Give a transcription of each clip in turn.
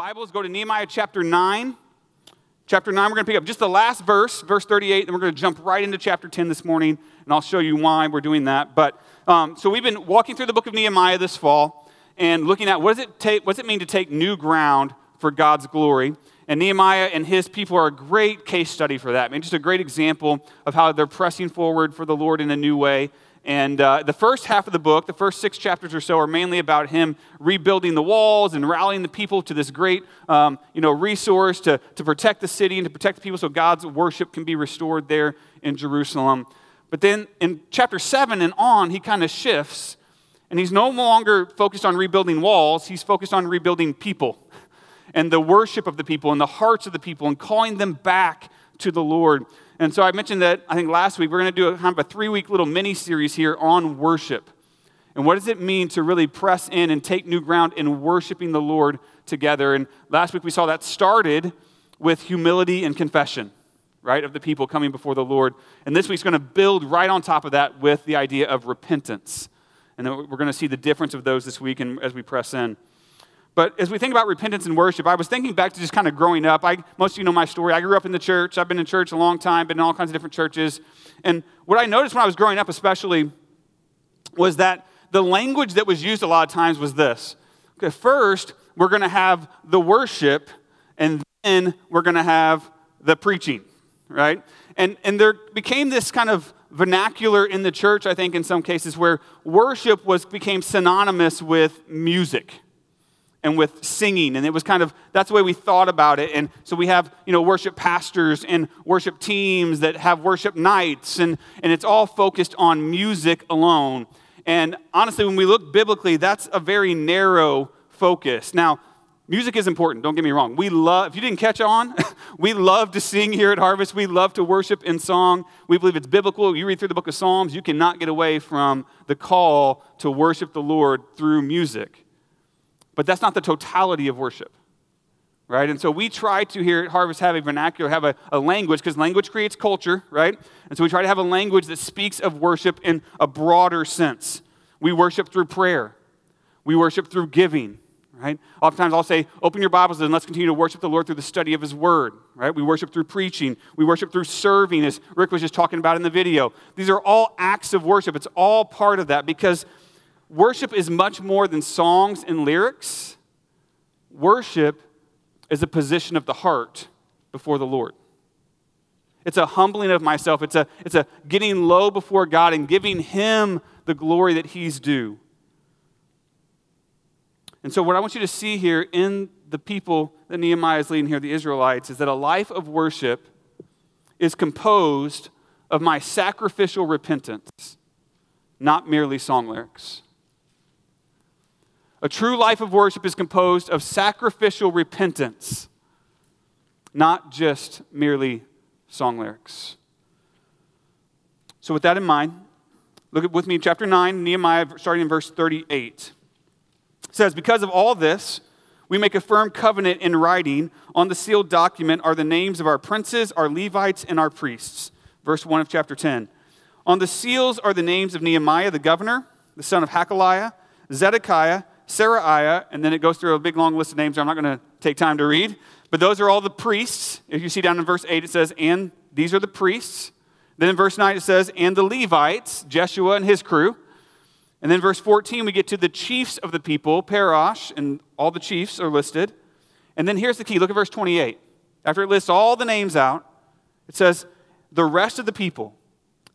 Bibles, go to Nehemiah chapter 9. Chapter 9, we're going to pick up just the last verse, verse 38, and we're going to jump right into chapter 10 this morning, and I'll show you why we're doing that. But um, so we've been walking through the book of Nehemiah this fall and looking at what does it take, what does it mean to take new ground for God's glory. And Nehemiah and his people are a great case study for that. I mean, just a great example of how they're pressing forward for the Lord in a new way. And uh, the first half of the book, the first six chapters or so, are mainly about him rebuilding the walls and rallying the people to this great um, you know, resource to, to protect the city and to protect the people so God's worship can be restored there in Jerusalem. But then in chapter 7 and on, he kind of shifts, and he's no longer focused on rebuilding walls, he's focused on rebuilding people and the worship of the people and the hearts of the people and calling them back to the Lord. And so I mentioned that I think last week we're going to do a kind of a three week little mini series here on worship. And what does it mean to really press in and take new ground in worshiping the Lord together? And last week we saw that started with humility and confession, right, of the people coming before the Lord. And this week's going to build right on top of that with the idea of repentance. And we're going to see the difference of those this week and as we press in. But as we think about repentance and worship, I was thinking back to just kind of growing up. I, most of you know my story. I grew up in the church. I've been in church a long time, been in all kinds of different churches. And what I noticed when I was growing up, especially, was that the language that was used a lot of times was this. Okay, first, we're going to have the worship, and then we're going to have the preaching, right? And, and there became this kind of vernacular in the church, I think, in some cases, where worship was, became synonymous with music and with singing. And it was kind of that's the way we thought about it. And so we have you know worship pastors and worship teams that have worship nights. And and it's all focused on music alone. And honestly when we look biblically that's a very narrow focus. Now music is important don't get me wrong. We love if you didn't catch on we love to sing here at harvest. We love to worship in song. We believe it's biblical. You read through the book of psalms you cannot get away from the call to worship the lord through music but that's not the totality of worship. Right? And so we try to here at Harvest have a vernacular, have a, a language, because language creates culture, right? And so we try to have a language that speaks of worship in a broader sense. We worship through prayer. We worship through giving, right? Oftentimes I'll say, open your Bibles and let's continue to worship the Lord through the study of His Word, right? We worship through preaching. We worship through serving, as Rick was just talking about in the video. These are all acts of worship. It's all part of that because worship is much more than songs and lyrics. Worship is a position of the heart before the Lord. It's a humbling of myself. It's a, it's a getting low before God and giving Him the glory that He's due. And so, what I want you to see here in the people that Nehemiah is leading here, the Israelites, is that a life of worship is composed of my sacrificial repentance, not merely song lyrics. A true life of worship is composed of sacrificial repentance, not just merely song lyrics. So, with that in mind, look with me in chapter 9, Nehemiah, starting in verse 38. It says, Because of all this, we make a firm covenant in writing. On the sealed document are the names of our princes, our Levites, and our priests. Verse 1 of chapter 10. On the seals are the names of Nehemiah, the governor, the son of Hachaliah, Zedekiah, Seraiah, and then it goes through a big long list of names I'm not going to take time to read. But those are all the priests. If you see down in verse 8, it says, and these are the priests. Then in verse 9, it says, and the Levites, Jeshua and his crew. And then verse 14, we get to the chiefs of the people, Parosh, and all the chiefs are listed. And then here's the key look at verse 28. After it lists all the names out, it says, the rest of the people,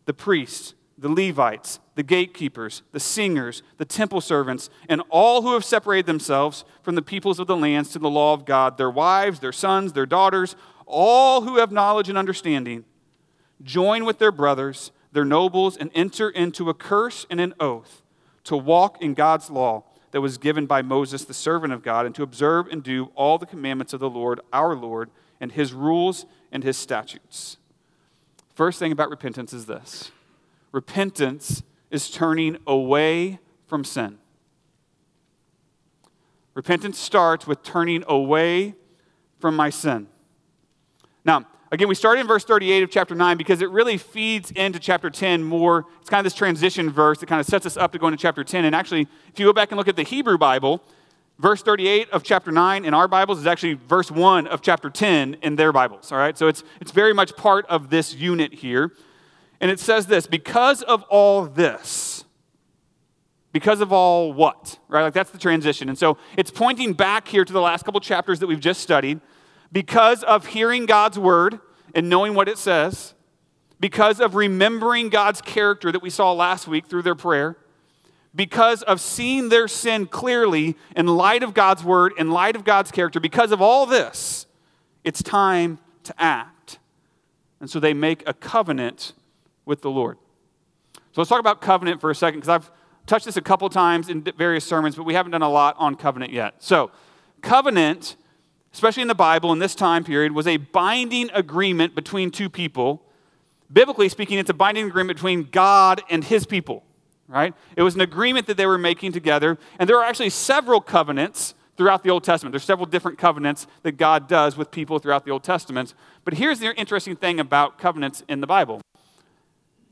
the priests, the Levites, the gatekeepers, the singers, the temple servants, and all who have separated themselves from the peoples of the lands to the law of God, their wives, their sons, their daughters, all who have knowledge and understanding, join with their brothers, their nobles, and enter into a curse and an oath to walk in God's law that was given by Moses, the servant of God, and to observe and do all the commandments of the Lord, our Lord, and his rules and his statutes. First thing about repentance is this Repentance is turning away from sin. Repentance starts with turning away from my sin. Now, again, we started in verse 38 of chapter 9 because it really feeds into chapter 10 more. It's kind of this transition verse that kind of sets us up to go into chapter 10. And actually, if you go back and look at the Hebrew Bible, Verse 38 of chapter 9 in our Bibles is actually verse 1 of chapter 10 in their Bibles, all right? So it's, it's very much part of this unit here. And it says this because of all this, because of all what, right? Like that's the transition. And so it's pointing back here to the last couple chapters that we've just studied. Because of hearing God's word and knowing what it says, because of remembering God's character that we saw last week through their prayer, because of seeing their sin clearly in light of God's word, in light of God's character, because of all this, it's time to act. And so they make a covenant with the Lord. So let's talk about covenant for a second, because I've touched this a couple times in various sermons, but we haven't done a lot on covenant yet. So, covenant, especially in the Bible in this time period, was a binding agreement between two people. Biblically speaking, it's a binding agreement between God and his people, right? It was an agreement that they were making together. And there are actually several covenants throughout the Old Testament. There's several different covenants that God does with people throughout the Old Testament. But here's the interesting thing about covenants in the Bible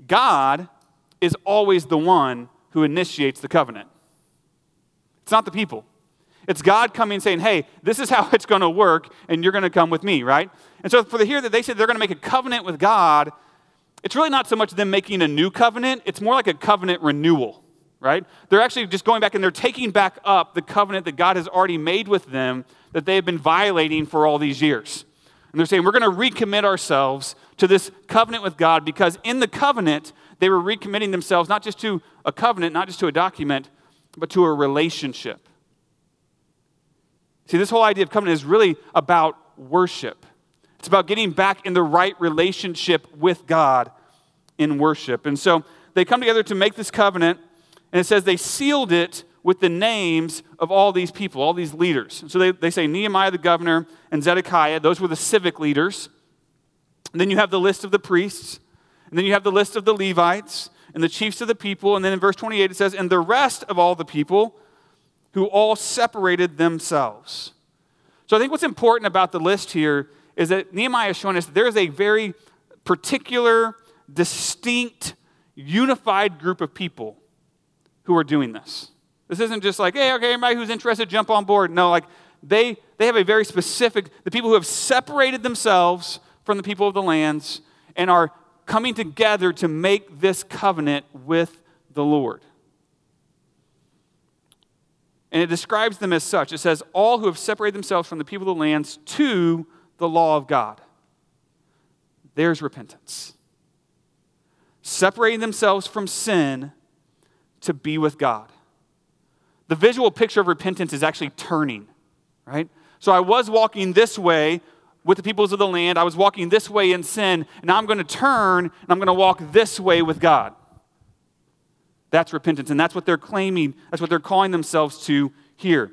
God is always the one who initiates the covenant. It's not the people. It's God coming and saying, hey, this is how it's going to work, and you're going to come with me, right? And so for the here that they said they're going to make a covenant with God, it's really not so much them making a new covenant, it's more like a covenant renewal, right? They're actually just going back and they're taking back up the covenant that God has already made with them that they have been violating for all these years. And they're saying, we're going to recommit ourselves to this covenant with God because in the covenant, they were recommitting themselves not just to a covenant, not just to a document, but to a relationship. See, this whole idea of covenant is really about worship. It's about getting back in the right relationship with God in worship. And so they come together to make this covenant, and it says they sealed it with the names of all these people, all these leaders. So they, they say Nehemiah the governor and Zedekiah, those were the civic leaders. And then you have the list of the priests, and then you have the list of the Levites and the chiefs of the people. And then in verse 28 it says, and the rest of all the people who all separated themselves. So I think what's important about the list here is that Nehemiah is showing us there is a very particular, distinct, unified group of people who are doing this. This isn't just like, hey, okay, everybody who's interested, jump on board. No, like they, they have a very specific, the people who have separated themselves from the people of the lands and are coming together to make this covenant with the Lord. And it describes them as such. It says, All who have separated themselves from the people of the lands to the law of God. There's repentance. Separating themselves from sin to be with God. The visual picture of repentance is actually turning, right? So I was walking this way with the peoples of the land. I was walking this way in sin, and now I'm going to turn and I'm going to walk this way with God. That's repentance, and that's what they're claiming, that's what they're calling themselves to here.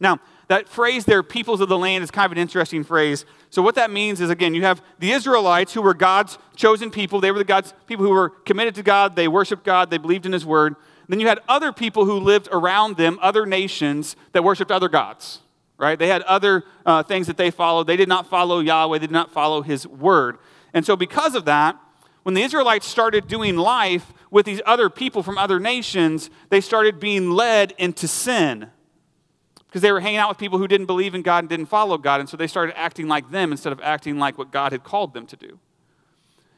Now, that phrase there, peoples of the land, is kind of an interesting phrase. So, what that means is, again, you have the Israelites who were God's chosen people. They were the God's people who were committed to God. They worshiped God. They believed in His word. Then you had other people who lived around them, other nations that worshiped other gods right? They had other uh, things that they followed. They did not follow Yahweh, they did not follow his word. And so, because of that, when the Israelites started doing life with these other people from other nations, they started being led into sin. Because they were hanging out with people who didn't believe in God and didn't follow God. And so they started acting like them instead of acting like what God had called them to do.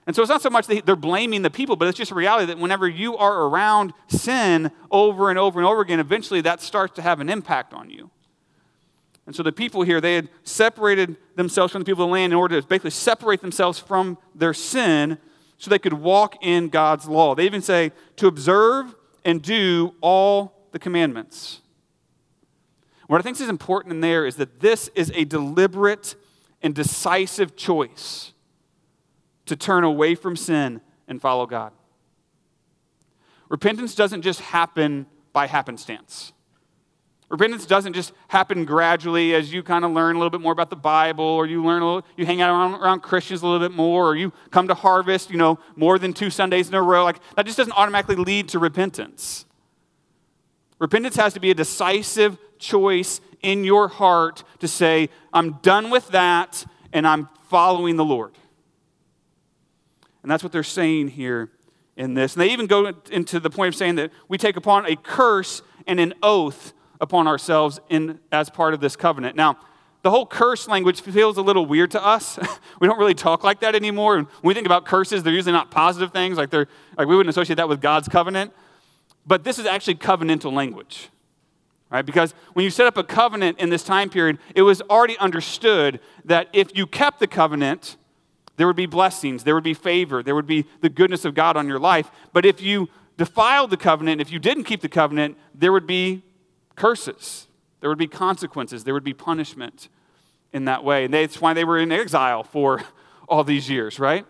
And so it's not so much that they're blaming the people, but it's just a reality that whenever you are around sin over and over and over again, eventually that starts to have an impact on you. And so the people here, they had separated themselves from the people of the land in order to basically separate themselves from their sin so they could walk in God's law. They even say to observe and do all the commandments. What I think is important in there is that this is a deliberate and decisive choice to turn away from sin and follow God. Repentance doesn't just happen by happenstance. Repentance doesn't just happen gradually as you kind of learn a little bit more about the Bible, or you learn little, you hang out around, around, Christians a little bit more, or you come to harvest, you know, more than two Sundays in a row. Like that just doesn't automatically lead to repentance. Repentance has to be a decisive choice in your heart to say, I'm done with that and I'm following the Lord. And that's what they're saying here in this. And they even go into the point of saying that we take upon a curse and an oath upon ourselves in, as part of this covenant. Now, the whole curse language feels a little weird to us. we don't really talk like that anymore. When we think about curses, they're usually not positive things, like they're like we wouldn't associate that with God's covenant. But this is actually covenantal language. Right? Because when you set up a covenant in this time period, it was already understood that if you kept the covenant, there would be blessings, there would be favor, there would be the goodness of God on your life. But if you defiled the covenant, if you didn't keep the covenant, there would be curses, there would be consequences, there would be punishment in that way. And that's why they were in exile for all these years, right?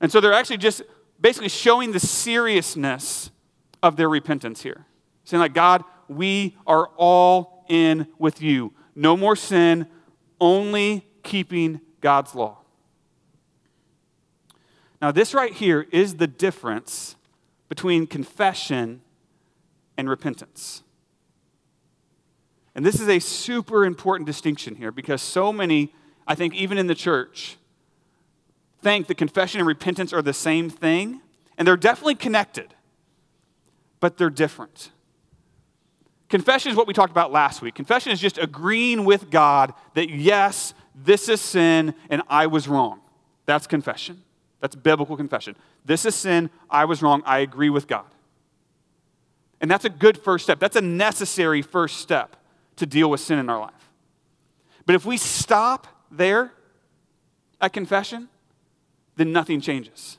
And so they're actually just basically showing the seriousness of their repentance here. Saying, like, God, we are all in with you. No more sin, only keeping God's law. Now, this right here is the difference between confession and repentance. And this is a super important distinction here because so many, I think, even in the church, think that confession and repentance are the same thing, and they're definitely connected, but they're different. Confession is what we talked about last week. Confession is just agreeing with God that, yes, this is sin and I was wrong. That's confession. That's biblical confession. This is sin. I was wrong. I agree with God. And that's a good first step. That's a necessary first step to deal with sin in our life. But if we stop there at confession, then nothing changes.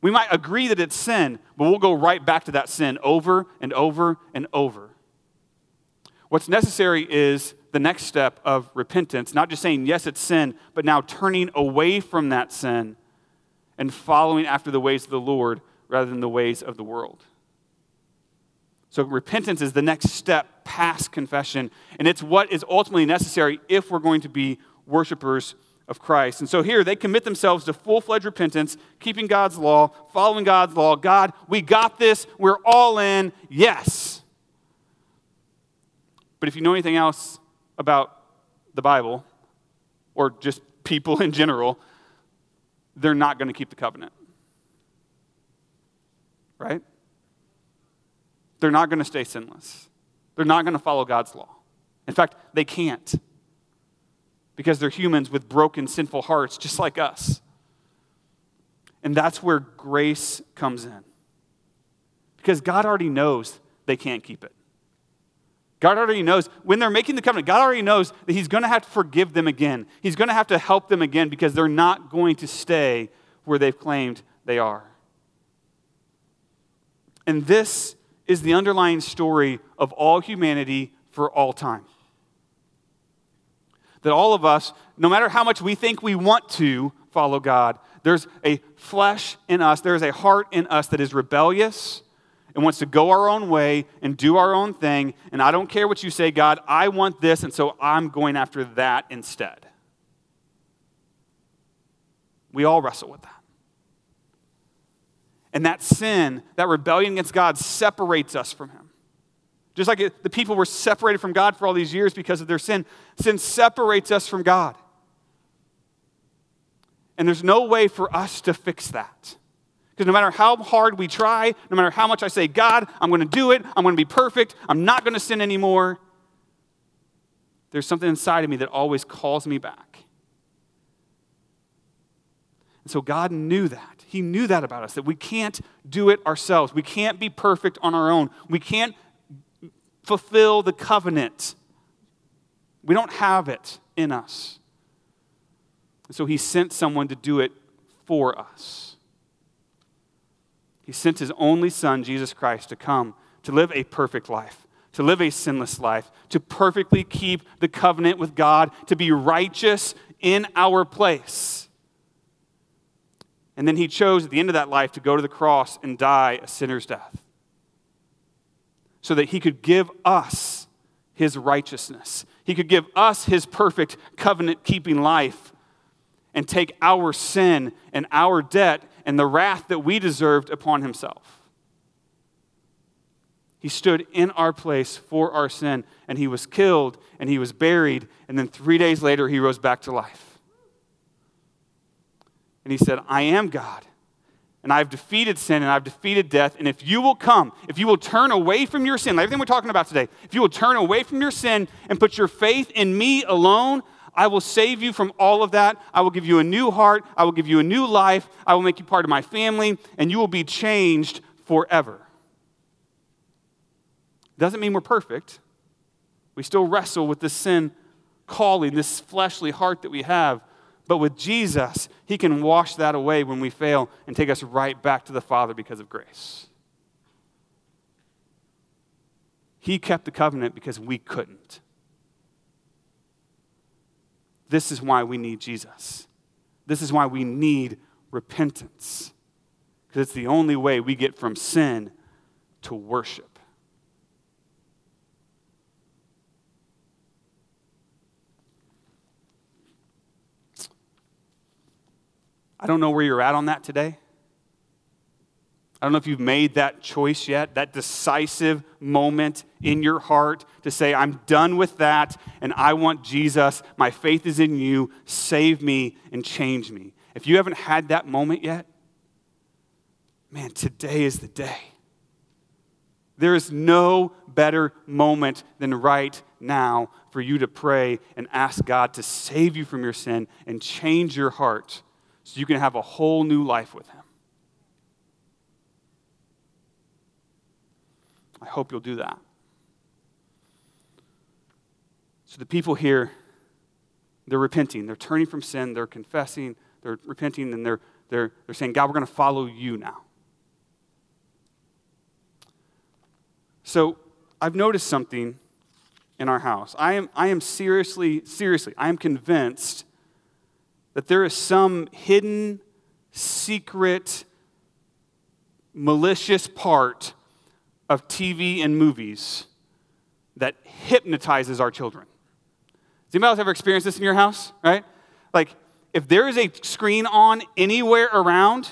We might agree that it's sin, but we'll go right back to that sin over and over and over. What's necessary is the next step of repentance, not just saying, yes, it's sin, but now turning away from that sin and following after the ways of the Lord rather than the ways of the world. So, repentance is the next step past confession, and it's what is ultimately necessary if we're going to be worshipers of Christ. And so, here they commit themselves to full fledged repentance, keeping God's law, following God's law. God, we got this, we're all in, yes. But if you know anything else about the Bible, or just people in general, they're not going to keep the covenant. Right? They're not going to stay sinless. They're not going to follow God's law. In fact, they can't because they're humans with broken, sinful hearts, just like us. And that's where grace comes in. Because God already knows they can't keep it. God already knows when they're making the covenant, God already knows that He's going to have to forgive them again. He's going to have to help them again because they're not going to stay where they've claimed they are. And this is the underlying story of all humanity for all time. That all of us, no matter how much we think we want to follow God, there's a flesh in us, there's a heart in us that is rebellious and wants to go our own way and do our own thing. And I don't care what you say, God, I want this, and so I'm going after that instead. We all wrestle with that. And that sin, that rebellion against God, separates us from Him. Just like the people were separated from God for all these years because of their sin, sin separates us from God. And there's no way for us to fix that. Because no matter how hard we try, no matter how much I say, God, I'm going to do it, I'm going to be perfect, I'm not going to sin anymore, there's something inside of me that always calls me back. And so God knew that. He knew that about us, that we can't do it ourselves. We can't be perfect on our own. We can't fulfill the covenant. We don't have it in us. And So He sent someone to do it for us. He sent his only son, Jesus Christ, to come to live a perfect life, to live a sinless life, to perfectly keep the covenant with God, to be righteous in our place. And then he chose at the end of that life to go to the cross and die a sinner's death so that he could give us his righteousness. He could give us his perfect covenant keeping life and take our sin and our debt and the wrath that we deserved upon himself. He stood in our place for our sin, and he was killed, and he was buried, and then three days later, he rose back to life. And he said, I am God, and I've defeated sin and I've defeated death. And if you will come, if you will turn away from your sin, like everything we're talking about today, if you will turn away from your sin and put your faith in me alone, I will save you from all of that. I will give you a new heart. I will give you a new life. I will make you part of my family, and you will be changed forever. Doesn't mean we're perfect. We still wrestle with this sin calling, this fleshly heart that we have. But with Jesus, He can wash that away when we fail and take us right back to the Father because of grace. He kept the covenant because we couldn't. This is why we need Jesus. This is why we need repentance. Because it's the only way we get from sin to worship. I don't know where you're at on that today. I don't know if you've made that choice yet, that decisive moment in your heart to say, I'm done with that and I want Jesus. My faith is in you. Save me and change me. If you haven't had that moment yet, man, today is the day. There is no better moment than right now for you to pray and ask God to save you from your sin and change your heart so you can have a whole new life with Him. I hope you'll do that. So the people here, they're repenting. They're turning from sin. They're confessing. They're repenting. And they're, they're, they're saying, God, we're going to follow you now. So I've noticed something in our house. I am, I am seriously, seriously, I am convinced that there is some hidden, secret, malicious part of TV and movies that hypnotizes our children. Has anybody else ever experienced this in your house? Right? Like, if there is a screen on anywhere around,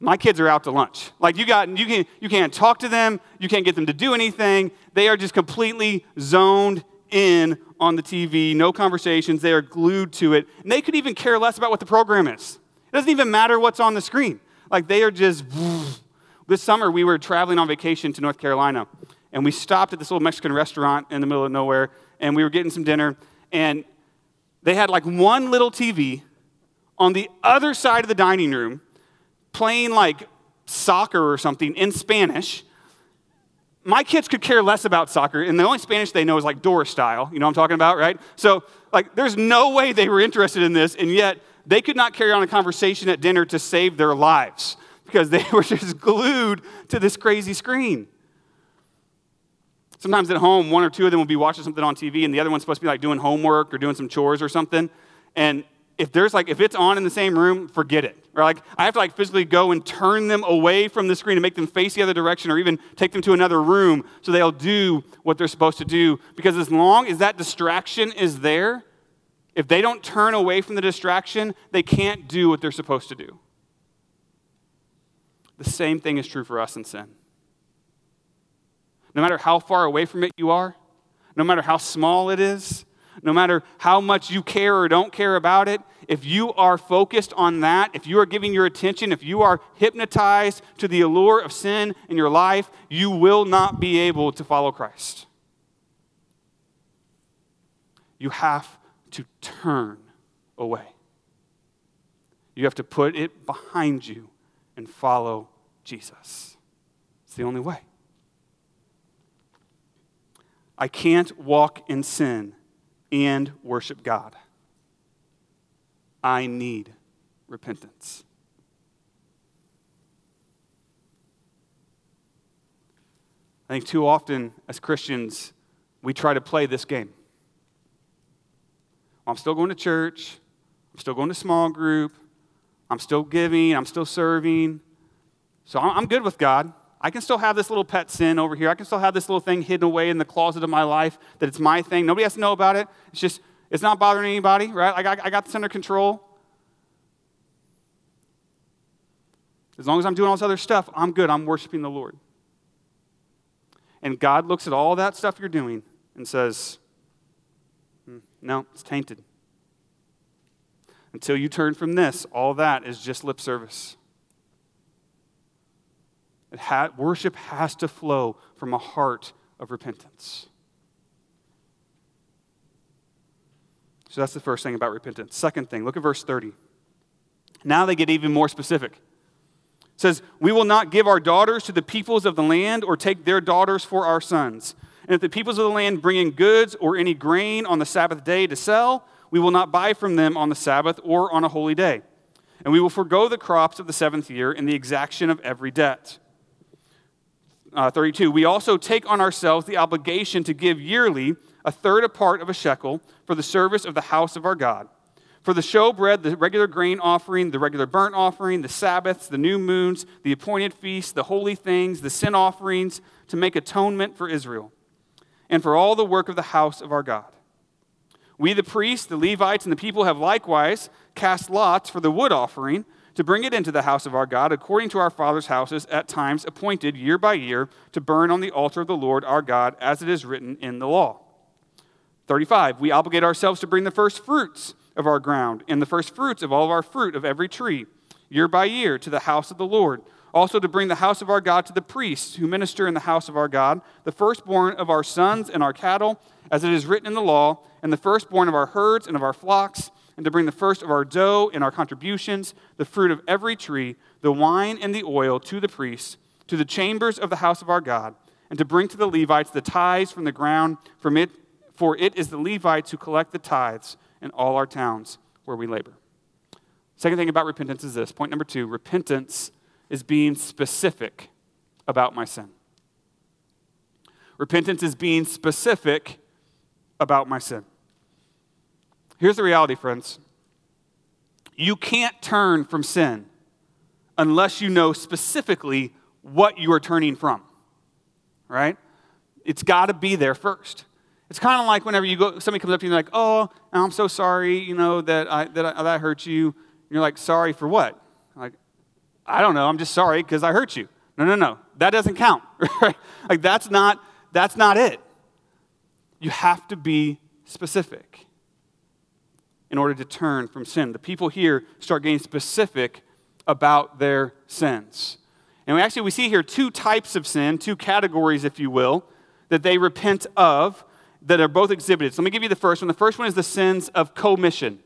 my kids are out to lunch. Like you got you can you can't talk to them, you can't get them to do anything. They are just completely zoned in on the TV, no conversations, they are glued to it. And they could even care less about what the program is. It doesn't even matter what's on the screen. Like they are just. This summer, we were traveling on vacation to North Carolina, and we stopped at this little Mexican restaurant in the middle of nowhere, and we were getting some dinner, and they had like one little TV on the other side of the dining room playing like soccer or something in Spanish my kids could care less about soccer, and the only Spanish they know is like Dora style. You know what I'm talking about, right? So, like, there's no way they were interested in this, and yet they could not carry on a conversation at dinner to save their lives because they were just glued to this crazy screen. Sometimes at home, one or two of them will be watching something on TV, and the other one's supposed to be like doing homework or doing some chores or something. And if there's like if it's on in the same room, forget it. Or like I have to like physically go and turn them away from the screen and make them face the other direction or even take them to another room so they'll do what they're supposed to do. Because as long as that distraction is there, if they don't turn away from the distraction, they can't do what they're supposed to do. The same thing is true for us in sin. No matter how far away from it you are, no matter how small it is, no matter how much you care or don't care about it, if you are focused on that, if you are giving your attention, if you are hypnotized to the allure of sin in your life, you will not be able to follow Christ. You have to turn away. You have to put it behind you and follow Jesus. It's the only way. I can't walk in sin and worship God. I need repentance. I think too often as Christians, we try to play this game. I'm still going to church, I'm still going to small group, I'm still giving, I'm still serving. So I'm good with God. I can still have this little pet sin over here. I can still have this little thing hidden away in the closet of my life that it's my thing. Nobody has to know about it. It's just, it's not bothering anybody, right? I got, I got this under control. As long as I'm doing all this other stuff, I'm good. I'm worshiping the Lord. And God looks at all that stuff you're doing and says, hmm, no, it's tainted. Until you turn from this, all that is just lip service. Ha- worship has to flow from a heart of repentance. So that's the first thing about repentance. Second thing, look at verse 30. Now they get even more specific. It says, We will not give our daughters to the peoples of the land or take their daughters for our sons. And if the peoples of the land bring in goods or any grain on the Sabbath day to sell, we will not buy from them on the Sabbath or on a holy day. And we will forego the crops of the seventh year and the exaction of every debt. Uh, 32, we also take on ourselves the obligation to give yearly a third a part of a shekel for the service of the house of our God. For the showbread, the regular grain offering, the regular burnt offering, the Sabbaths, the new moons, the appointed feasts, the holy things, the sin offerings, to make atonement for Israel, and for all the work of the house of our God. We, the priests, the Levites, and the people have likewise cast lots for the wood offering to bring it into the house of our God according to our fathers' houses at times appointed year by year to burn on the altar of the Lord our God as it is written in the law. 35. We obligate ourselves to bring the first fruits of our ground and the first fruits of all of our fruit of every tree year by year to the house of the Lord. Also, to bring the house of our God to the priests who minister in the house of our God, the firstborn of our sons and our cattle, as it is written in the law, and the firstborn of our herds and of our flocks and to bring the first of our dough and our contributions, the fruit of every tree, the wine and the oil to the priests, to the chambers of the house of our God, and to bring to the Levites the tithes from the ground, from it, for it is the Levites who collect the tithes in all our towns where we labor. Second thing about repentance is this point number two repentance is being specific about my sin. Repentance is being specific about my sin. Here's the reality, friends you can't turn from sin unless you know specifically what you are turning from, right? It's got to be there first. It's kind of like whenever you go, somebody comes up to you and they're like, "Oh, I'm so sorry, you know that I that I, that I hurt you." And you're like, "Sorry for what?" Like, I don't know. I'm just sorry because I hurt you. No, no, no. That doesn't count. Like that's not that's not it. You have to be specific in order to turn from sin. The people here start getting specific about their sins. And we actually we see here two types of sin, two categories, if you will, that they repent of that are both exhibited. So let me give you the first one. The first one is the sins of commission.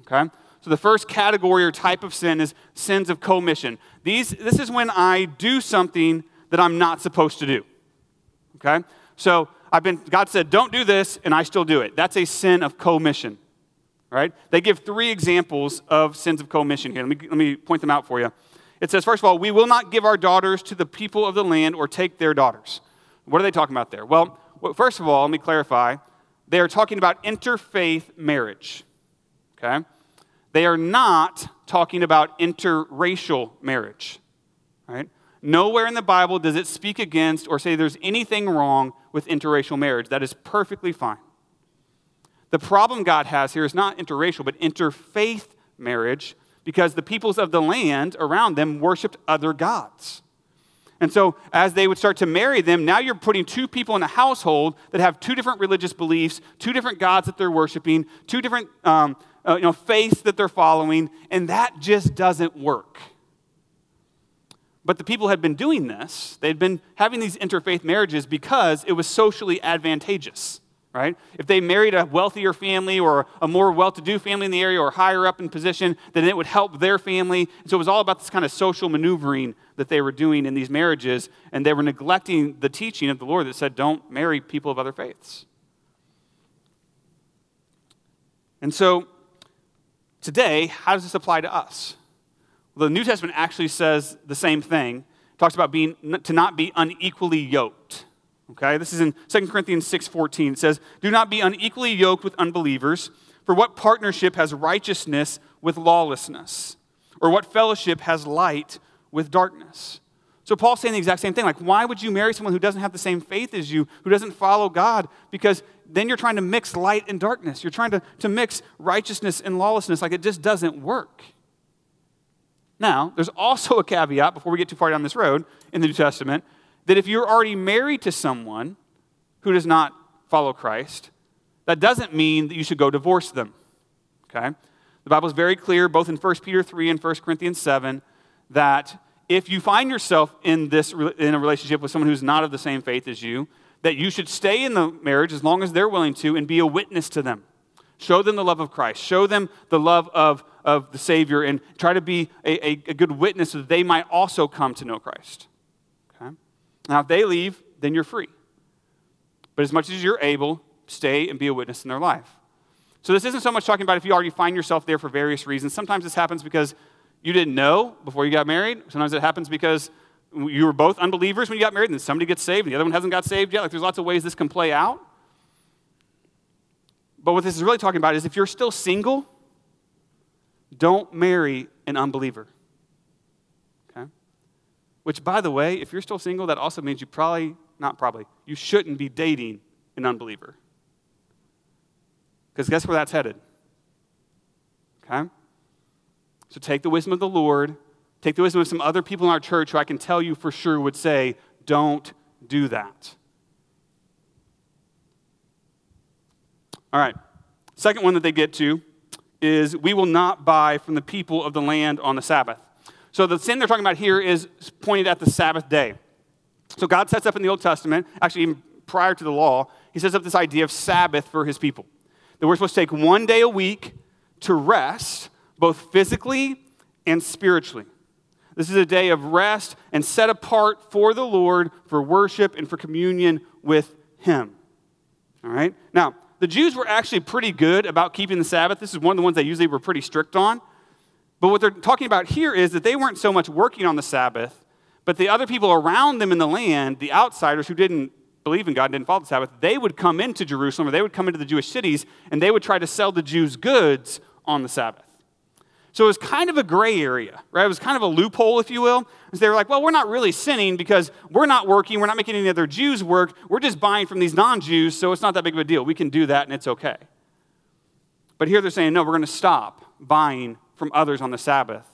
Okay? So the first category or type of sin is sins of commission. These this is when I do something that I'm not supposed to do. Okay? So I've been God said, don't do this, and I still do it. That's a sin of commission right? They give three examples of sins of commission here. Let me, let me point them out for you. It says, first of all, we will not give our daughters to the people of the land or take their daughters. What are they talking about there? Well, first of all, let me clarify. They are talking about interfaith marriage. Okay? They are not talking about interracial marriage. Right? Nowhere in the Bible does it speak against or say there's anything wrong with interracial marriage. That is perfectly fine. The problem God has here is not interracial, but interfaith marriage because the peoples of the land around them worshiped other gods. And so, as they would start to marry them, now you're putting two people in a household that have two different religious beliefs, two different gods that they're worshiping, two different um, uh, you know, faiths that they're following, and that just doesn't work. But the people had been doing this, they'd been having these interfaith marriages because it was socially advantageous right? If they married a wealthier family or a more well to do family in the area or higher up in position, then it would help their family. So it was all about this kind of social maneuvering that they were doing in these marriages, and they were neglecting the teaching of the Lord that said, don't marry people of other faiths. And so today, how does this apply to us? Well, the New Testament actually says the same thing. Talks about being to not be unequally yoked. Okay, this is in 2 Corinthians 6:14. It says, "Do not be unequally yoked with unbelievers, for what partnership has righteousness with lawlessness? Or what fellowship has light with darkness?" So Paul's saying the exact same thing. Like, why would you marry someone who doesn't have the same faith as you, who doesn't follow God? Because then you're trying to mix light and darkness. You're trying to, to mix righteousness and lawlessness. Like, it just doesn't work. Now, there's also a caveat before we get too far down this road in the New Testament that if you're already married to someone who does not follow Christ, that doesn't mean that you should go divorce them. Okay? The Bible is very clear, both in 1 Peter 3 and 1 Corinthians 7, that if you find yourself in this in a relationship with someone who's not of the same faith as you, that you should stay in the marriage as long as they're willing to and be a witness to them. Show them the love of Christ. Show them the love of, of the Savior and try to be a, a, a good witness so that they might also come to know Christ. Now, if they leave, then you're free. But as much as you're able, stay and be a witness in their life. So this isn't so much talking about if you already find yourself there for various reasons. Sometimes this happens because you didn't know before you got married. Sometimes it happens because you were both unbelievers when you got married, and then somebody gets saved, and the other one hasn't got saved yet. Like there's lots of ways this can play out. But what this is really talking about is if you're still single, don't marry an unbeliever. Which, by the way, if you're still single, that also means you probably, not probably, you shouldn't be dating an unbeliever. Because guess where that's headed? Okay? So take the wisdom of the Lord, take the wisdom of some other people in our church who I can tell you for sure would say, don't do that. All right. Second one that they get to is we will not buy from the people of the land on the Sabbath. So the sin they're talking about here is pointed at the Sabbath day. So God sets up in the Old Testament, actually even prior to the law, he sets up this idea of Sabbath for his people. That we're supposed to take one day a week to rest, both physically and spiritually. This is a day of rest and set apart for the Lord for worship and for communion with Him. All right? Now, the Jews were actually pretty good about keeping the Sabbath. This is one of the ones they usually were pretty strict on. But what they're talking about here is that they weren't so much working on the Sabbath, but the other people around them in the land, the outsiders who didn't believe in God and didn't follow the Sabbath, they would come into Jerusalem or they would come into the Jewish cities and they would try to sell the Jews goods on the Sabbath. So it was kind of a gray area, right? It was kind of a loophole, if you will. They were like, well, we're not really sinning because we're not working, we're not making any other Jews work, we're just buying from these non Jews, so it's not that big of a deal. We can do that and it's okay. But here they're saying, no, we're going to stop buying from others on the Sabbath.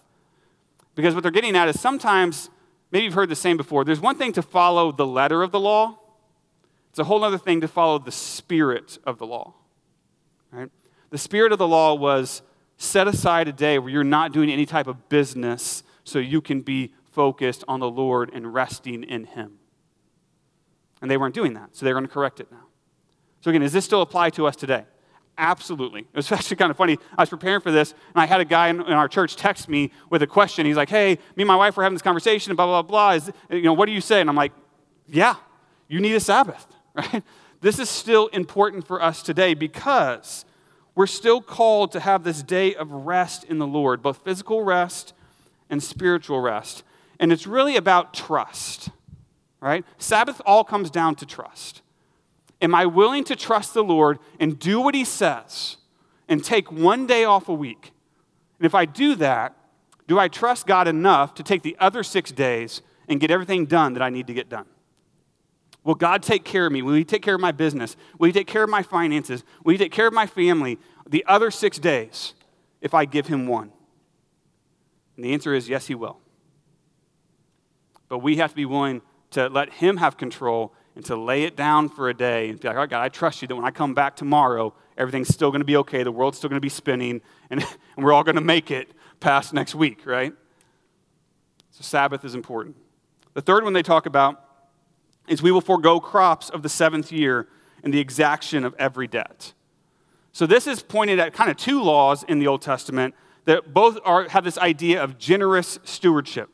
Because what they're getting at is sometimes, maybe you've heard the same before, there's one thing to follow the letter of the law, it's a whole other thing to follow the spirit of the law. Right? The spirit of the law was set aside a day where you're not doing any type of business so you can be focused on the Lord and resting in Him. And they weren't doing that, so they're going to correct it now. So, again, does this still apply to us today? Absolutely. It was actually kind of funny. I was preparing for this, and I had a guy in, in, our church text me with a question. He's like, "Hey, me and my wife were having this conversation, blah blah blah. Is, you know, what do you say?" And I'm like, "Yeah, you need a Sabbath, right? This is still important for us today because we're still called to have this day of rest in the Lord, both physical rest and spiritual rest. And it's really about trust, right? Sabbath all comes down to trust. Am I willing to trust the Lord and do what He says and take one day off a week? And if I do that, do I trust God enough to take the other six days and get everything done that I need to get done? Will God take care of me? Will He take care of my business? Will He take care of my finances? Will He take care of my family the other six days if I give Him one? And the answer is yes, He will. But we have to be willing to let Him have control and to lay it down for a day and be like, all right, God, I trust you that when I come back tomorrow, everything's still going to be okay. The world's still going to be spinning, and, and we're all going to make it past next week, right? So, Sabbath is important. The third one they talk about is we will forego crops of the seventh year and the exaction of every debt. So this is pointed at kind of two laws in the Old Testament that both are, have this idea of generous stewardship,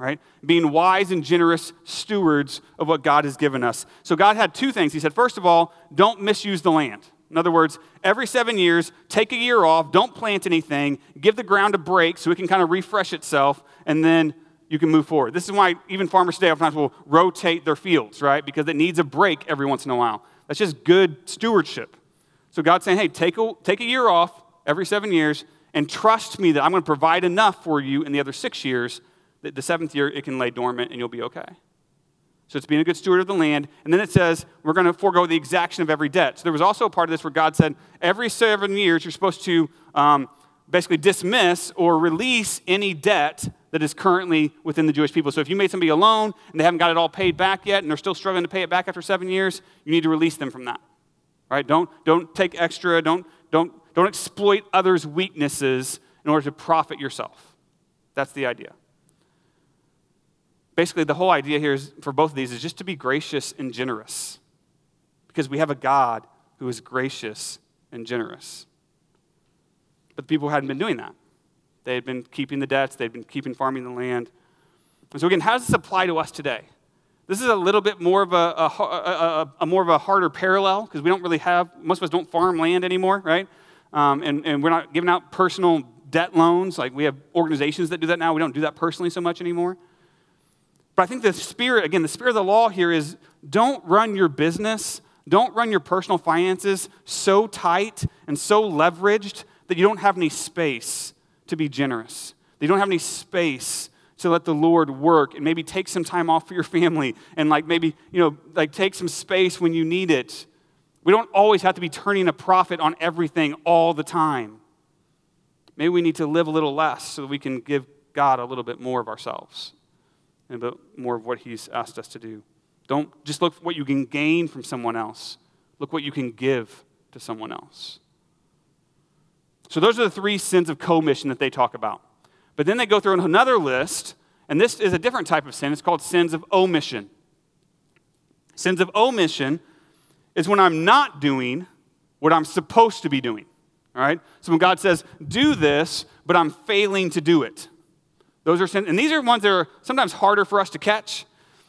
right? Being wise and generous stewards of what God has given us. So God had two things. He said, first of all, don't misuse the land. In other words, every seven years, take a year off, don't plant anything, give the ground a break so it can kind of refresh itself, and then you can move forward. This is why even farmers today oftentimes will rotate their fields, right? Because it needs a break every once in a while. That's just good stewardship. So God's saying, hey, take a, take a year off every seven years and trust me that I'm going to provide enough for you in the other six years the seventh year it can lay dormant and you'll be okay. So it's being a good steward of the land. And then it says, we're going to forego the exaction of every debt. So there was also a part of this where God said, every seven years you're supposed to um, basically dismiss or release any debt that is currently within the Jewish people. So if you made somebody a loan and they haven't got it all paid back yet and they're still struggling to pay it back after seven years, you need to release them from that. Right? Don't, don't take extra, don't, don't, don't exploit others' weaknesses in order to profit yourself. That's the idea. Basically, the whole idea here is for both of these is just to be gracious and generous because we have a God who is gracious and generous. But the people hadn't been doing that. They had been keeping the debts, they'd been keeping farming the land. And so, again, how does this apply to us today? This is a little bit more of a, a, a, a more of a harder parallel because we don't really have, most of us don't farm land anymore, right? Um, and, and we're not giving out personal debt loans. Like we have organizations that do that now. We don't do that personally so much anymore. But I think the spirit, again, the spirit of the law here is don't run your business, don't run your personal finances so tight and so leveraged that you don't have any space to be generous. That you don't have any space to let the Lord work and maybe take some time off for your family and like maybe, you know, like take some space when you need it. We don't always have to be turning a profit on everything all the time. Maybe we need to live a little less so that we can give God a little bit more of ourselves bit more of what He's asked us to do. Don't just look what you can gain from someone else, look what you can give to someone else. So, those are the three sins of commission that they talk about. But then they go through another list, and this is a different type of sin. It's called sins of omission. Sins of omission is when I'm not doing what I'm supposed to be doing. All right? So when God says, do this, but I'm failing to do it. Those are sins. And these are ones that are sometimes harder for us to catch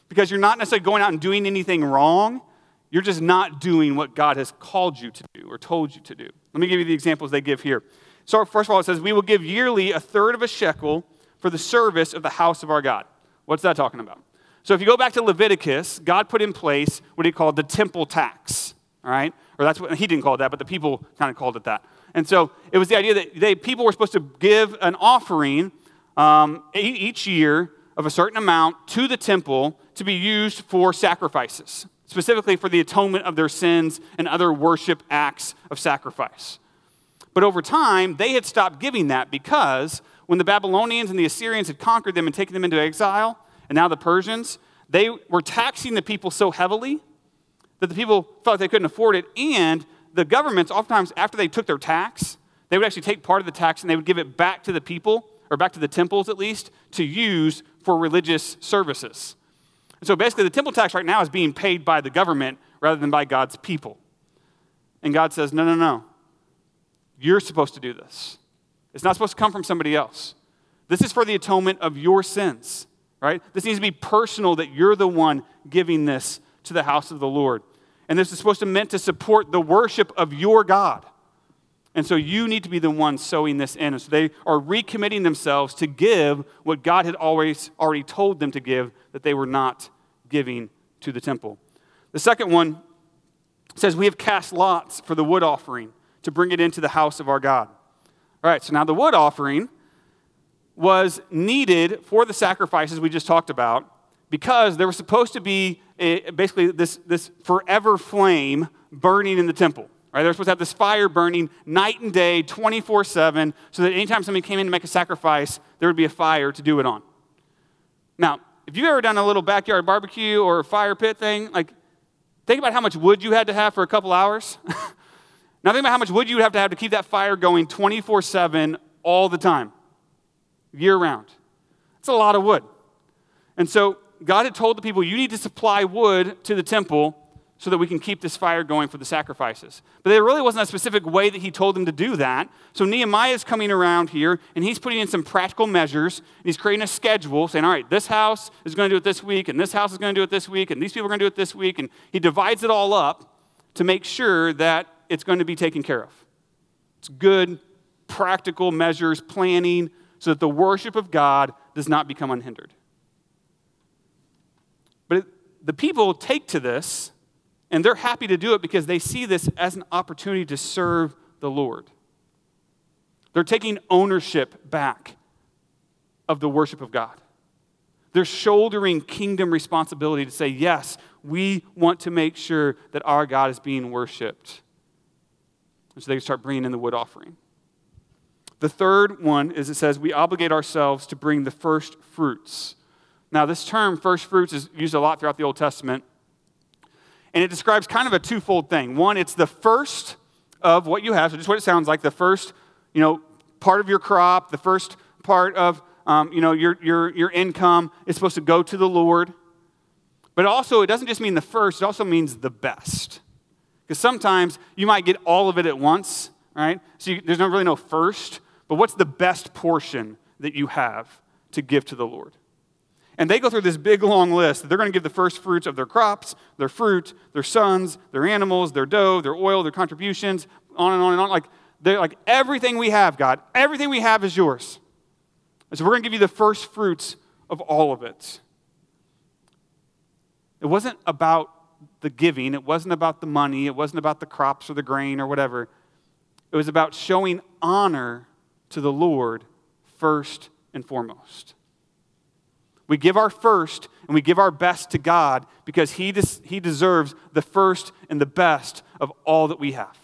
because you're not necessarily going out and doing anything wrong. You're just not doing what God has called you to do or told you to do. Let me give you the examples they give here. So, first of all, it says, We will give yearly a third of a shekel for the service of the house of our God. What's that talking about? So, if you go back to Leviticus, God put in place what he called the temple tax, all right? Or that's what he didn't call it that, but the people kind of called it that. And so it was the idea that they, people were supposed to give an offering um, each year of a certain amount to the temple to be used for sacrifices, specifically for the atonement of their sins and other worship acts of sacrifice. But over time, they had stopped giving that because when the Babylonians and the Assyrians had conquered them and taken them into exile, and now the Persians, they were taxing the people so heavily that the people felt they couldn't afford it. And the governments, oftentimes, after they took their tax, they would actually take part of the tax and they would give it back to the people, or back to the temples at least, to use for religious services. And so basically, the temple tax right now is being paid by the government rather than by God's people. And God says, no, no, no. You're supposed to do this. It's not supposed to come from somebody else. This is for the atonement of your sins, right? This needs to be personal that you're the one giving this to the house of the Lord. And this is supposed to meant to support the worship of your God. And so you need to be the one sowing this in. And so they are recommitting themselves to give what God had always already told them to give that they were not giving to the temple. The second one says, We have cast lots for the wood offering to bring it into the house of our God. All right, so now the wood offering was needed for the sacrifices we just talked about because there was supposed to be a, basically this, this forever flame burning in the temple. Right? They were supposed to have this fire burning night and day, 24 7, so that anytime somebody came in to make a sacrifice, there would be a fire to do it on. Now, if you've ever done a little backyard barbecue or a fire pit thing, like, think about how much wood you had to have for a couple hours. Now think about how much wood you would have to have to keep that fire going 24 7 all the time, year round. That's a lot of wood. And so God had told the people, you need to supply wood to the temple so that we can keep this fire going for the sacrifices. But there really wasn't a specific way that he told them to do that. So Nehemiah is coming around here and he's putting in some practical measures. And he's creating a schedule saying, all right, this house is going to do it this week, and this house is going to do it this week, and these people are going to do it this week. And he divides it all up to make sure that it's going to be taken care of. It's good, practical measures, planning, so that the worship of God does not become unhindered. But it, the people take to this, and they're happy to do it because they see this as an opportunity to serve the Lord. They're taking ownership back of the worship of God. They're shouldering kingdom responsibility to say, yes, we want to make sure that our God is being worshiped. And so they start bringing in the wood offering. The third one is it says we obligate ourselves to bring the first fruits. Now, this term, first fruits, is used a lot throughout the Old Testament. And it describes kind of a twofold thing. One, it's the first of what you have, so just what it sounds like, the first, you know, part of your crop, the first part of um, you know, your, your, your income is supposed to go to the Lord. But also, it doesn't just mean the first, it also means the best. Because sometimes you might get all of it at once, right? So you, there's no, really no first, but what's the best portion that you have to give to the Lord? And they go through this big long list. They're going to give the first fruits of their crops, their fruit, their sons, their animals, their dough, their oil, their contributions, on and on and on. Like, they're like everything we have, God, everything we have is yours. And so we're going to give you the first fruits of all of it. It wasn't about the giving, it wasn't about the money, it wasn't about the crops or the grain or whatever. It was about showing honor to the Lord first and foremost. We give our first and we give our best to God because he, des- he deserves the first and the best of all that we have.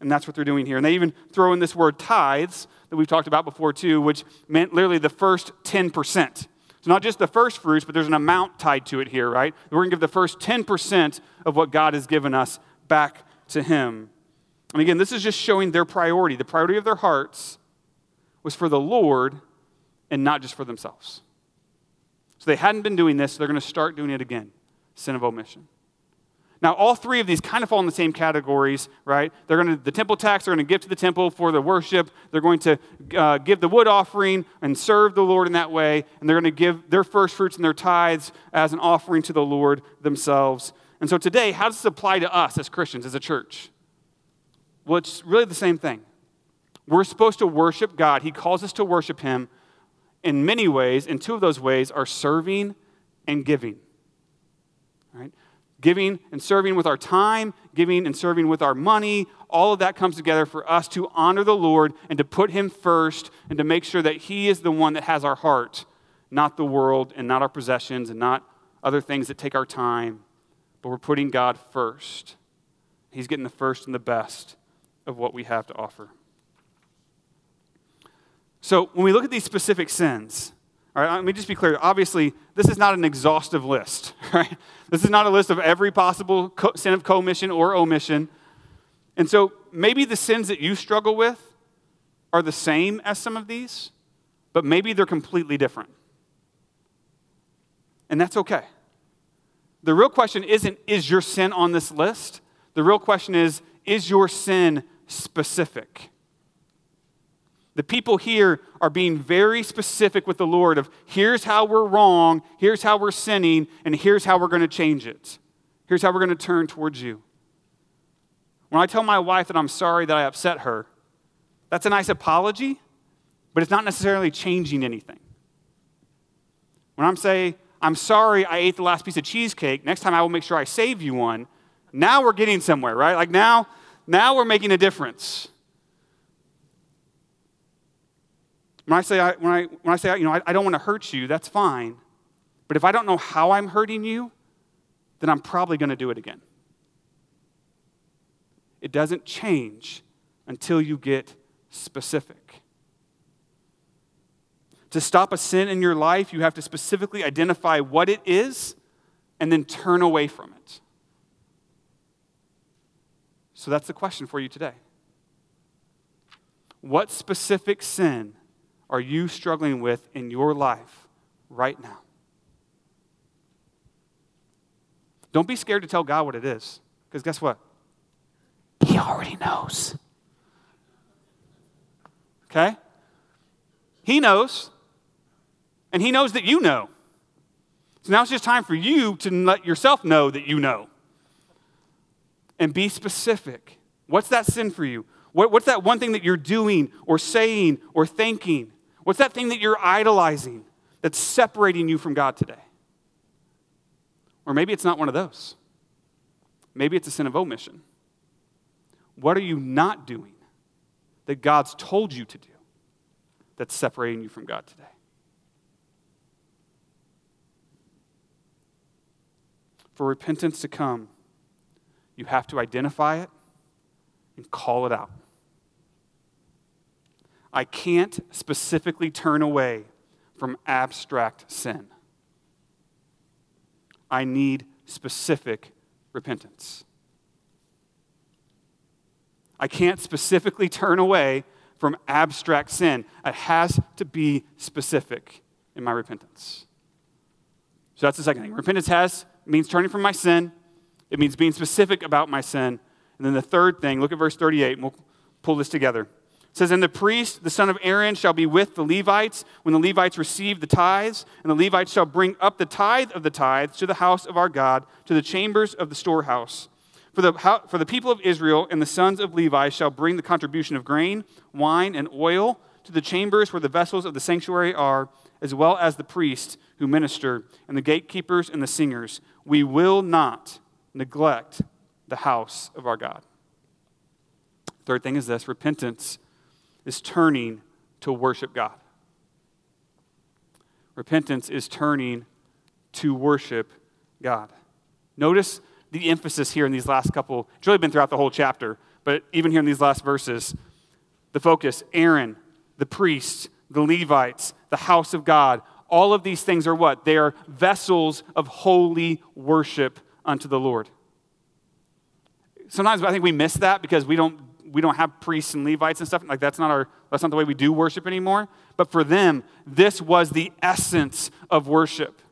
And that's what they're doing here. And they even throw in this word tithes that we've talked about before, too, which meant literally the first 10%. It's not just the first fruits, but there's an amount tied to it here, right? We're going to give the first 10% of what God has given us back to Him. And again, this is just showing their priority. The priority of their hearts was for the Lord and not just for themselves. So they hadn't been doing this, so they're going to start doing it again sin of omission. Now, all three of these kind of fall in the same categories, right? They're going to, the temple tax, they're going to give to the temple for the worship. They're going to uh, give the wood offering and serve the Lord in that way. And they're going to give their first fruits and their tithes as an offering to the Lord themselves. And so today, how does this apply to us as Christians, as a church? Well, it's really the same thing. We're supposed to worship God. He calls us to worship Him in many ways, and two of those ways are serving and giving. Right? Giving and serving with our time, giving and serving with our money, all of that comes together for us to honor the Lord and to put Him first and to make sure that He is the one that has our heart, not the world and not our possessions and not other things that take our time. But we're putting God first. He's getting the first and the best of what we have to offer. So when we look at these specific sins, all right, let me just be clear. Obviously, this is not an exhaustive list, right? This is not a list of every possible co- sin of commission or omission. And so maybe the sins that you struggle with are the same as some of these, but maybe they're completely different. And that's okay. The real question isn't, is your sin on this list? The real question is, is your sin specific? The people here are being very specific with the Lord of here's how we're wrong, here's how we're sinning, and here's how we're going to change it. Here's how we're going to turn towards you. When I tell my wife that I'm sorry that I upset her, that's a nice apology, but it's not necessarily changing anything. When I'm saying, I'm sorry I ate the last piece of cheesecake, next time I will make sure I save you one, now we're getting somewhere, right? Like now, now we're making a difference. When I say, I, when I, when I, say you know, I, I don't want to hurt you, that's fine. But if I don't know how I'm hurting you, then I'm probably going to do it again. It doesn't change until you get specific. To stop a sin in your life, you have to specifically identify what it is and then turn away from it. So that's the question for you today. What specific sin are you struggling with in your life right now? Don't be scared to tell God what it is, because guess what? He already knows. Okay? He knows, and He knows that you know. So now it's just time for you to let yourself know that you know. And be specific. What's that sin for you? What, what's that one thing that you're doing or saying or thinking What's that thing that you're idolizing that's separating you from God today? Or maybe it's not one of those. Maybe it's a sin of omission. What are you not doing that God's told you to do that's separating you from God today? For repentance to come, you have to identify it and call it out. I can't specifically turn away from abstract sin. I need specific repentance. I can't specifically turn away from abstract sin. It has to be specific in my repentance. So that's the second thing. Repentance has means turning from my sin. It means being specific about my sin. And then the third thing, look at verse 38, and we'll pull this together. It says, And the priest, the son of Aaron, shall be with the Levites when the Levites receive the tithes, and the Levites shall bring up the tithe of the tithes to the house of our God, to the chambers of the storehouse. For the, for the people of Israel and the sons of Levi shall bring the contribution of grain, wine, and oil to the chambers where the vessels of the sanctuary are, as well as the priests who minister, and the gatekeepers and the singers. We will not neglect the house of our God. Third thing is this repentance is turning to worship God. Repentance is turning to worship God. Notice the emphasis here in these last couple, it's really been throughout the whole chapter, but even here in these last verses, the focus Aaron, the priests, the Levites, the house of God, all of these things are what? They are vessels of holy worship unto the Lord. Sometimes I think we miss that because we don't we don't have priests and Levites and stuff. Like that's not our that's not the way we do worship anymore. But for them, this was the essence of worship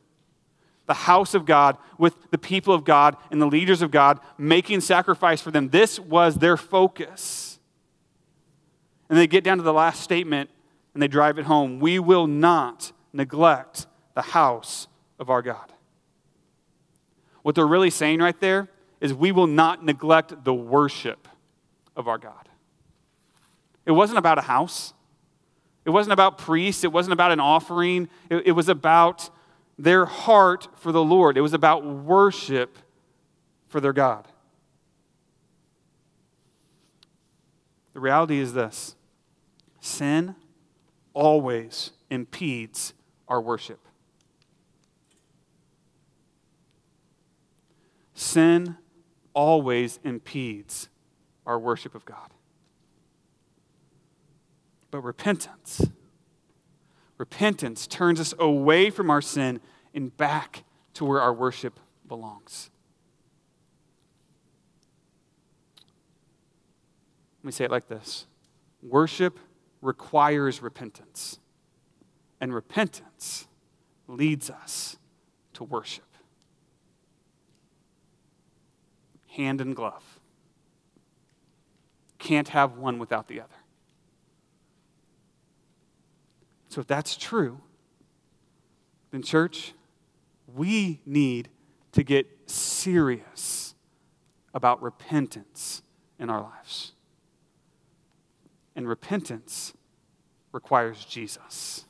the house of God with the people of God and the leaders of God, making sacrifice for them. This was their focus. And they get down to the last statement and they drive it home. We will not neglect the house of our God. What they're really saying right there is we will not neglect the worship of our God. It wasn't about a house. It wasn't about priests. It wasn't about an offering. It, it was about their heart for the Lord. It was about worship for their God. The reality is this sin always impedes our worship. Sin always impedes our worship of God. But repentance, repentance turns us away from our sin and back to where our worship belongs. Let me say it like this Worship requires repentance, and repentance leads us to worship. Hand in glove. Can't have one without the other. So, if that's true, then, church, we need to get serious about repentance in our lives. And repentance requires Jesus.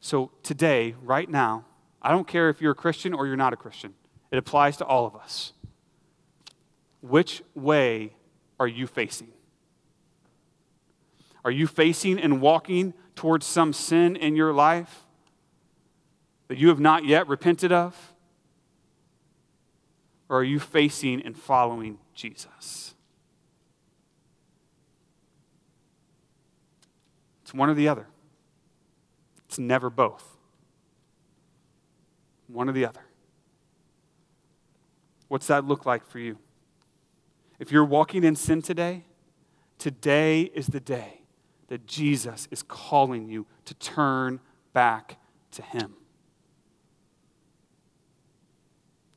So, today, right now, I don't care if you're a Christian or you're not a Christian, it applies to all of us. Which way are you facing? Are you facing and walking towards some sin in your life that you have not yet repented of? Or are you facing and following Jesus? It's one or the other. It's never both. One or the other. What's that look like for you? If you're walking in sin today, today is the day that Jesus is calling you to turn back to Him.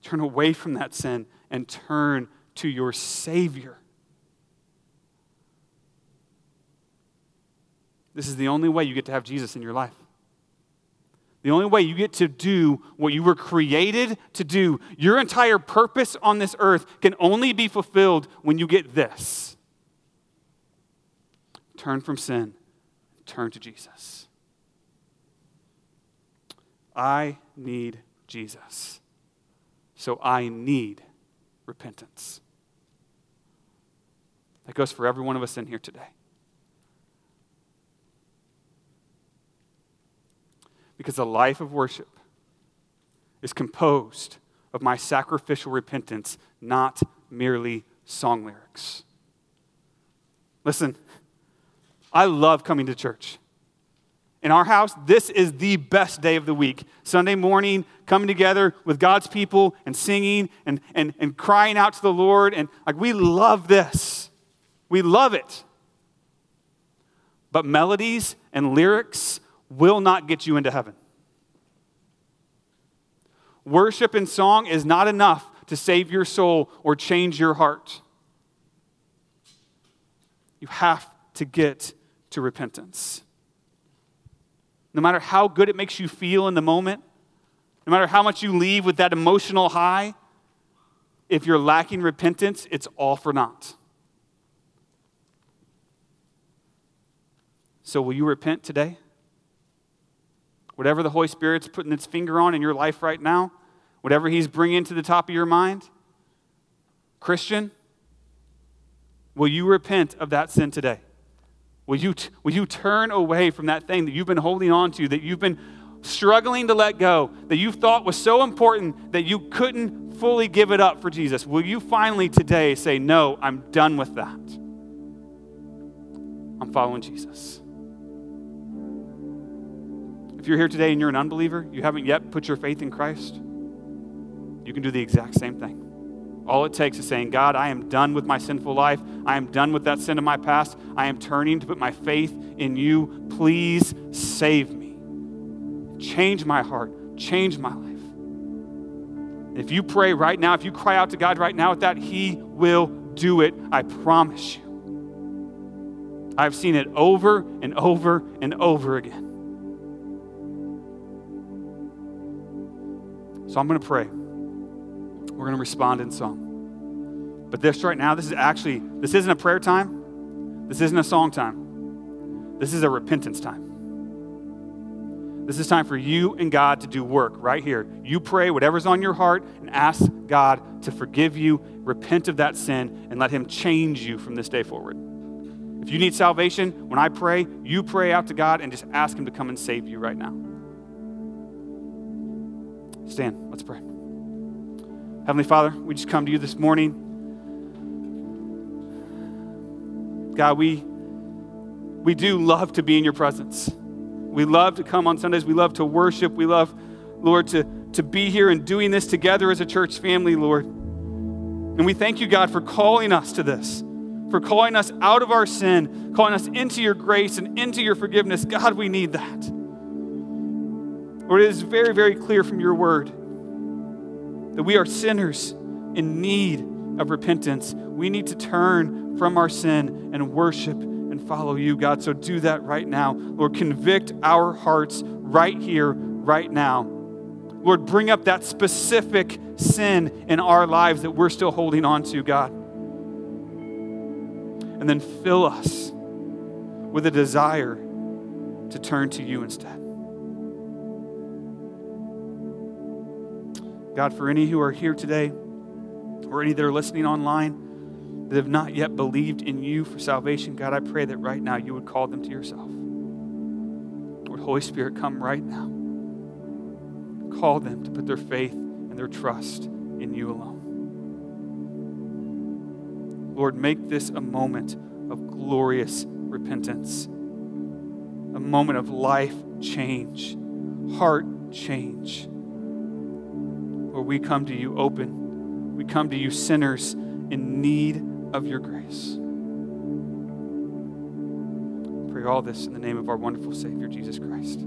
Turn away from that sin and turn to your Savior. This is the only way you get to have Jesus in your life. The only way you get to do what you were created to do, your entire purpose on this earth can only be fulfilled when you get this turn from sin, turn to Jesus. I need Jesus. So I need repentance. That goes for every one of us in here today. Because a life of worship is composed of my sacrificial repentance, not merely song lyrics. Listen, I love coming to church. In our house, this is the best day of the week. Sunday morning, coming together with God's people and singing and, and, and crying out to the Lord. And like, we love this. We love it. But melodies and lyrics will not get you into heaven. Worship and song is not enough to save your soul or change your heart. You have to get to repentance. No matter how good it makes you feel in the moment, no matter how much you leave with that emotional high, if you're lacking repentance, it's all for naught. So, will you repent today? Whatever the Holy Spirit's putting its finger on in your life right now, whatever He's bringing to the top of your mind, Christian, will you repent of that sin today? Will you, will you turn away from that thing that you've been holding on to, that you've been struggling to let go, that you thought was so important that you couldn't fully give it up for Jesus? Will you finally today say, No, I'm done with that? I'm following Jesus. If you're here today and you're an unbeliever, you haven't yet put your faith in Christ, you can do the exact same thing. All it takes is saying, God, I am done with my sinful life. I am done with that sin of my past. I am turning to put my faith in you. Please save me. Change my heart. Change my life. If you pray right now, if you cry out to God right now with that, He will do it. I promise you. I've seen it over and over and over again. So I'm going to pray. We're going to respond in song. But this right now, this is actually, this isn't a prayer time. This isn't a song time. This is a repentance time. This is time for you and God to do work right here. You pray whatever's on your heart and ask God to forgive you, repent of that sin, and let Him change you from this day forward. If you need salvation, when I pray, you pray out to God and just ask Him to come and save you right now. Stand, let's pray. Heavenly Father, we just come to you this morning. God, we, we do love to be in your presence. We love to come on Sundays. We love to worship. We love, Lord, to, to be here and doing this together as a church family, Lord. And we thank you, God, for calling us to this, for calling us out of our sin, calling us into your grace and into your forgiveness. God, we need that. Lord, it is very, very clear from your word that we are sinners in need of repentance. We need to turn from our sin and worship and follow you, God. So do that right now. Lord, convict our hearts right here, right now. Lord, bring up that specific sin in our lives that we're still holding on to, God. And then fill us with a desire to turn to you instead. God, for any who are here today, or any that are listening online that have not yet believed in you for salvation, God, I pray that right now you would call them to yourself. Lord, Holy Spirit, come right now. Call them to put their faith and their trust in you alone. Lord, make this a moment of glorious repentance, a moment of life change, heart change where we come to you open. We come to you sinners in need of your grace. I pray all this in the name of our wonderful Savior, Jesus Christ.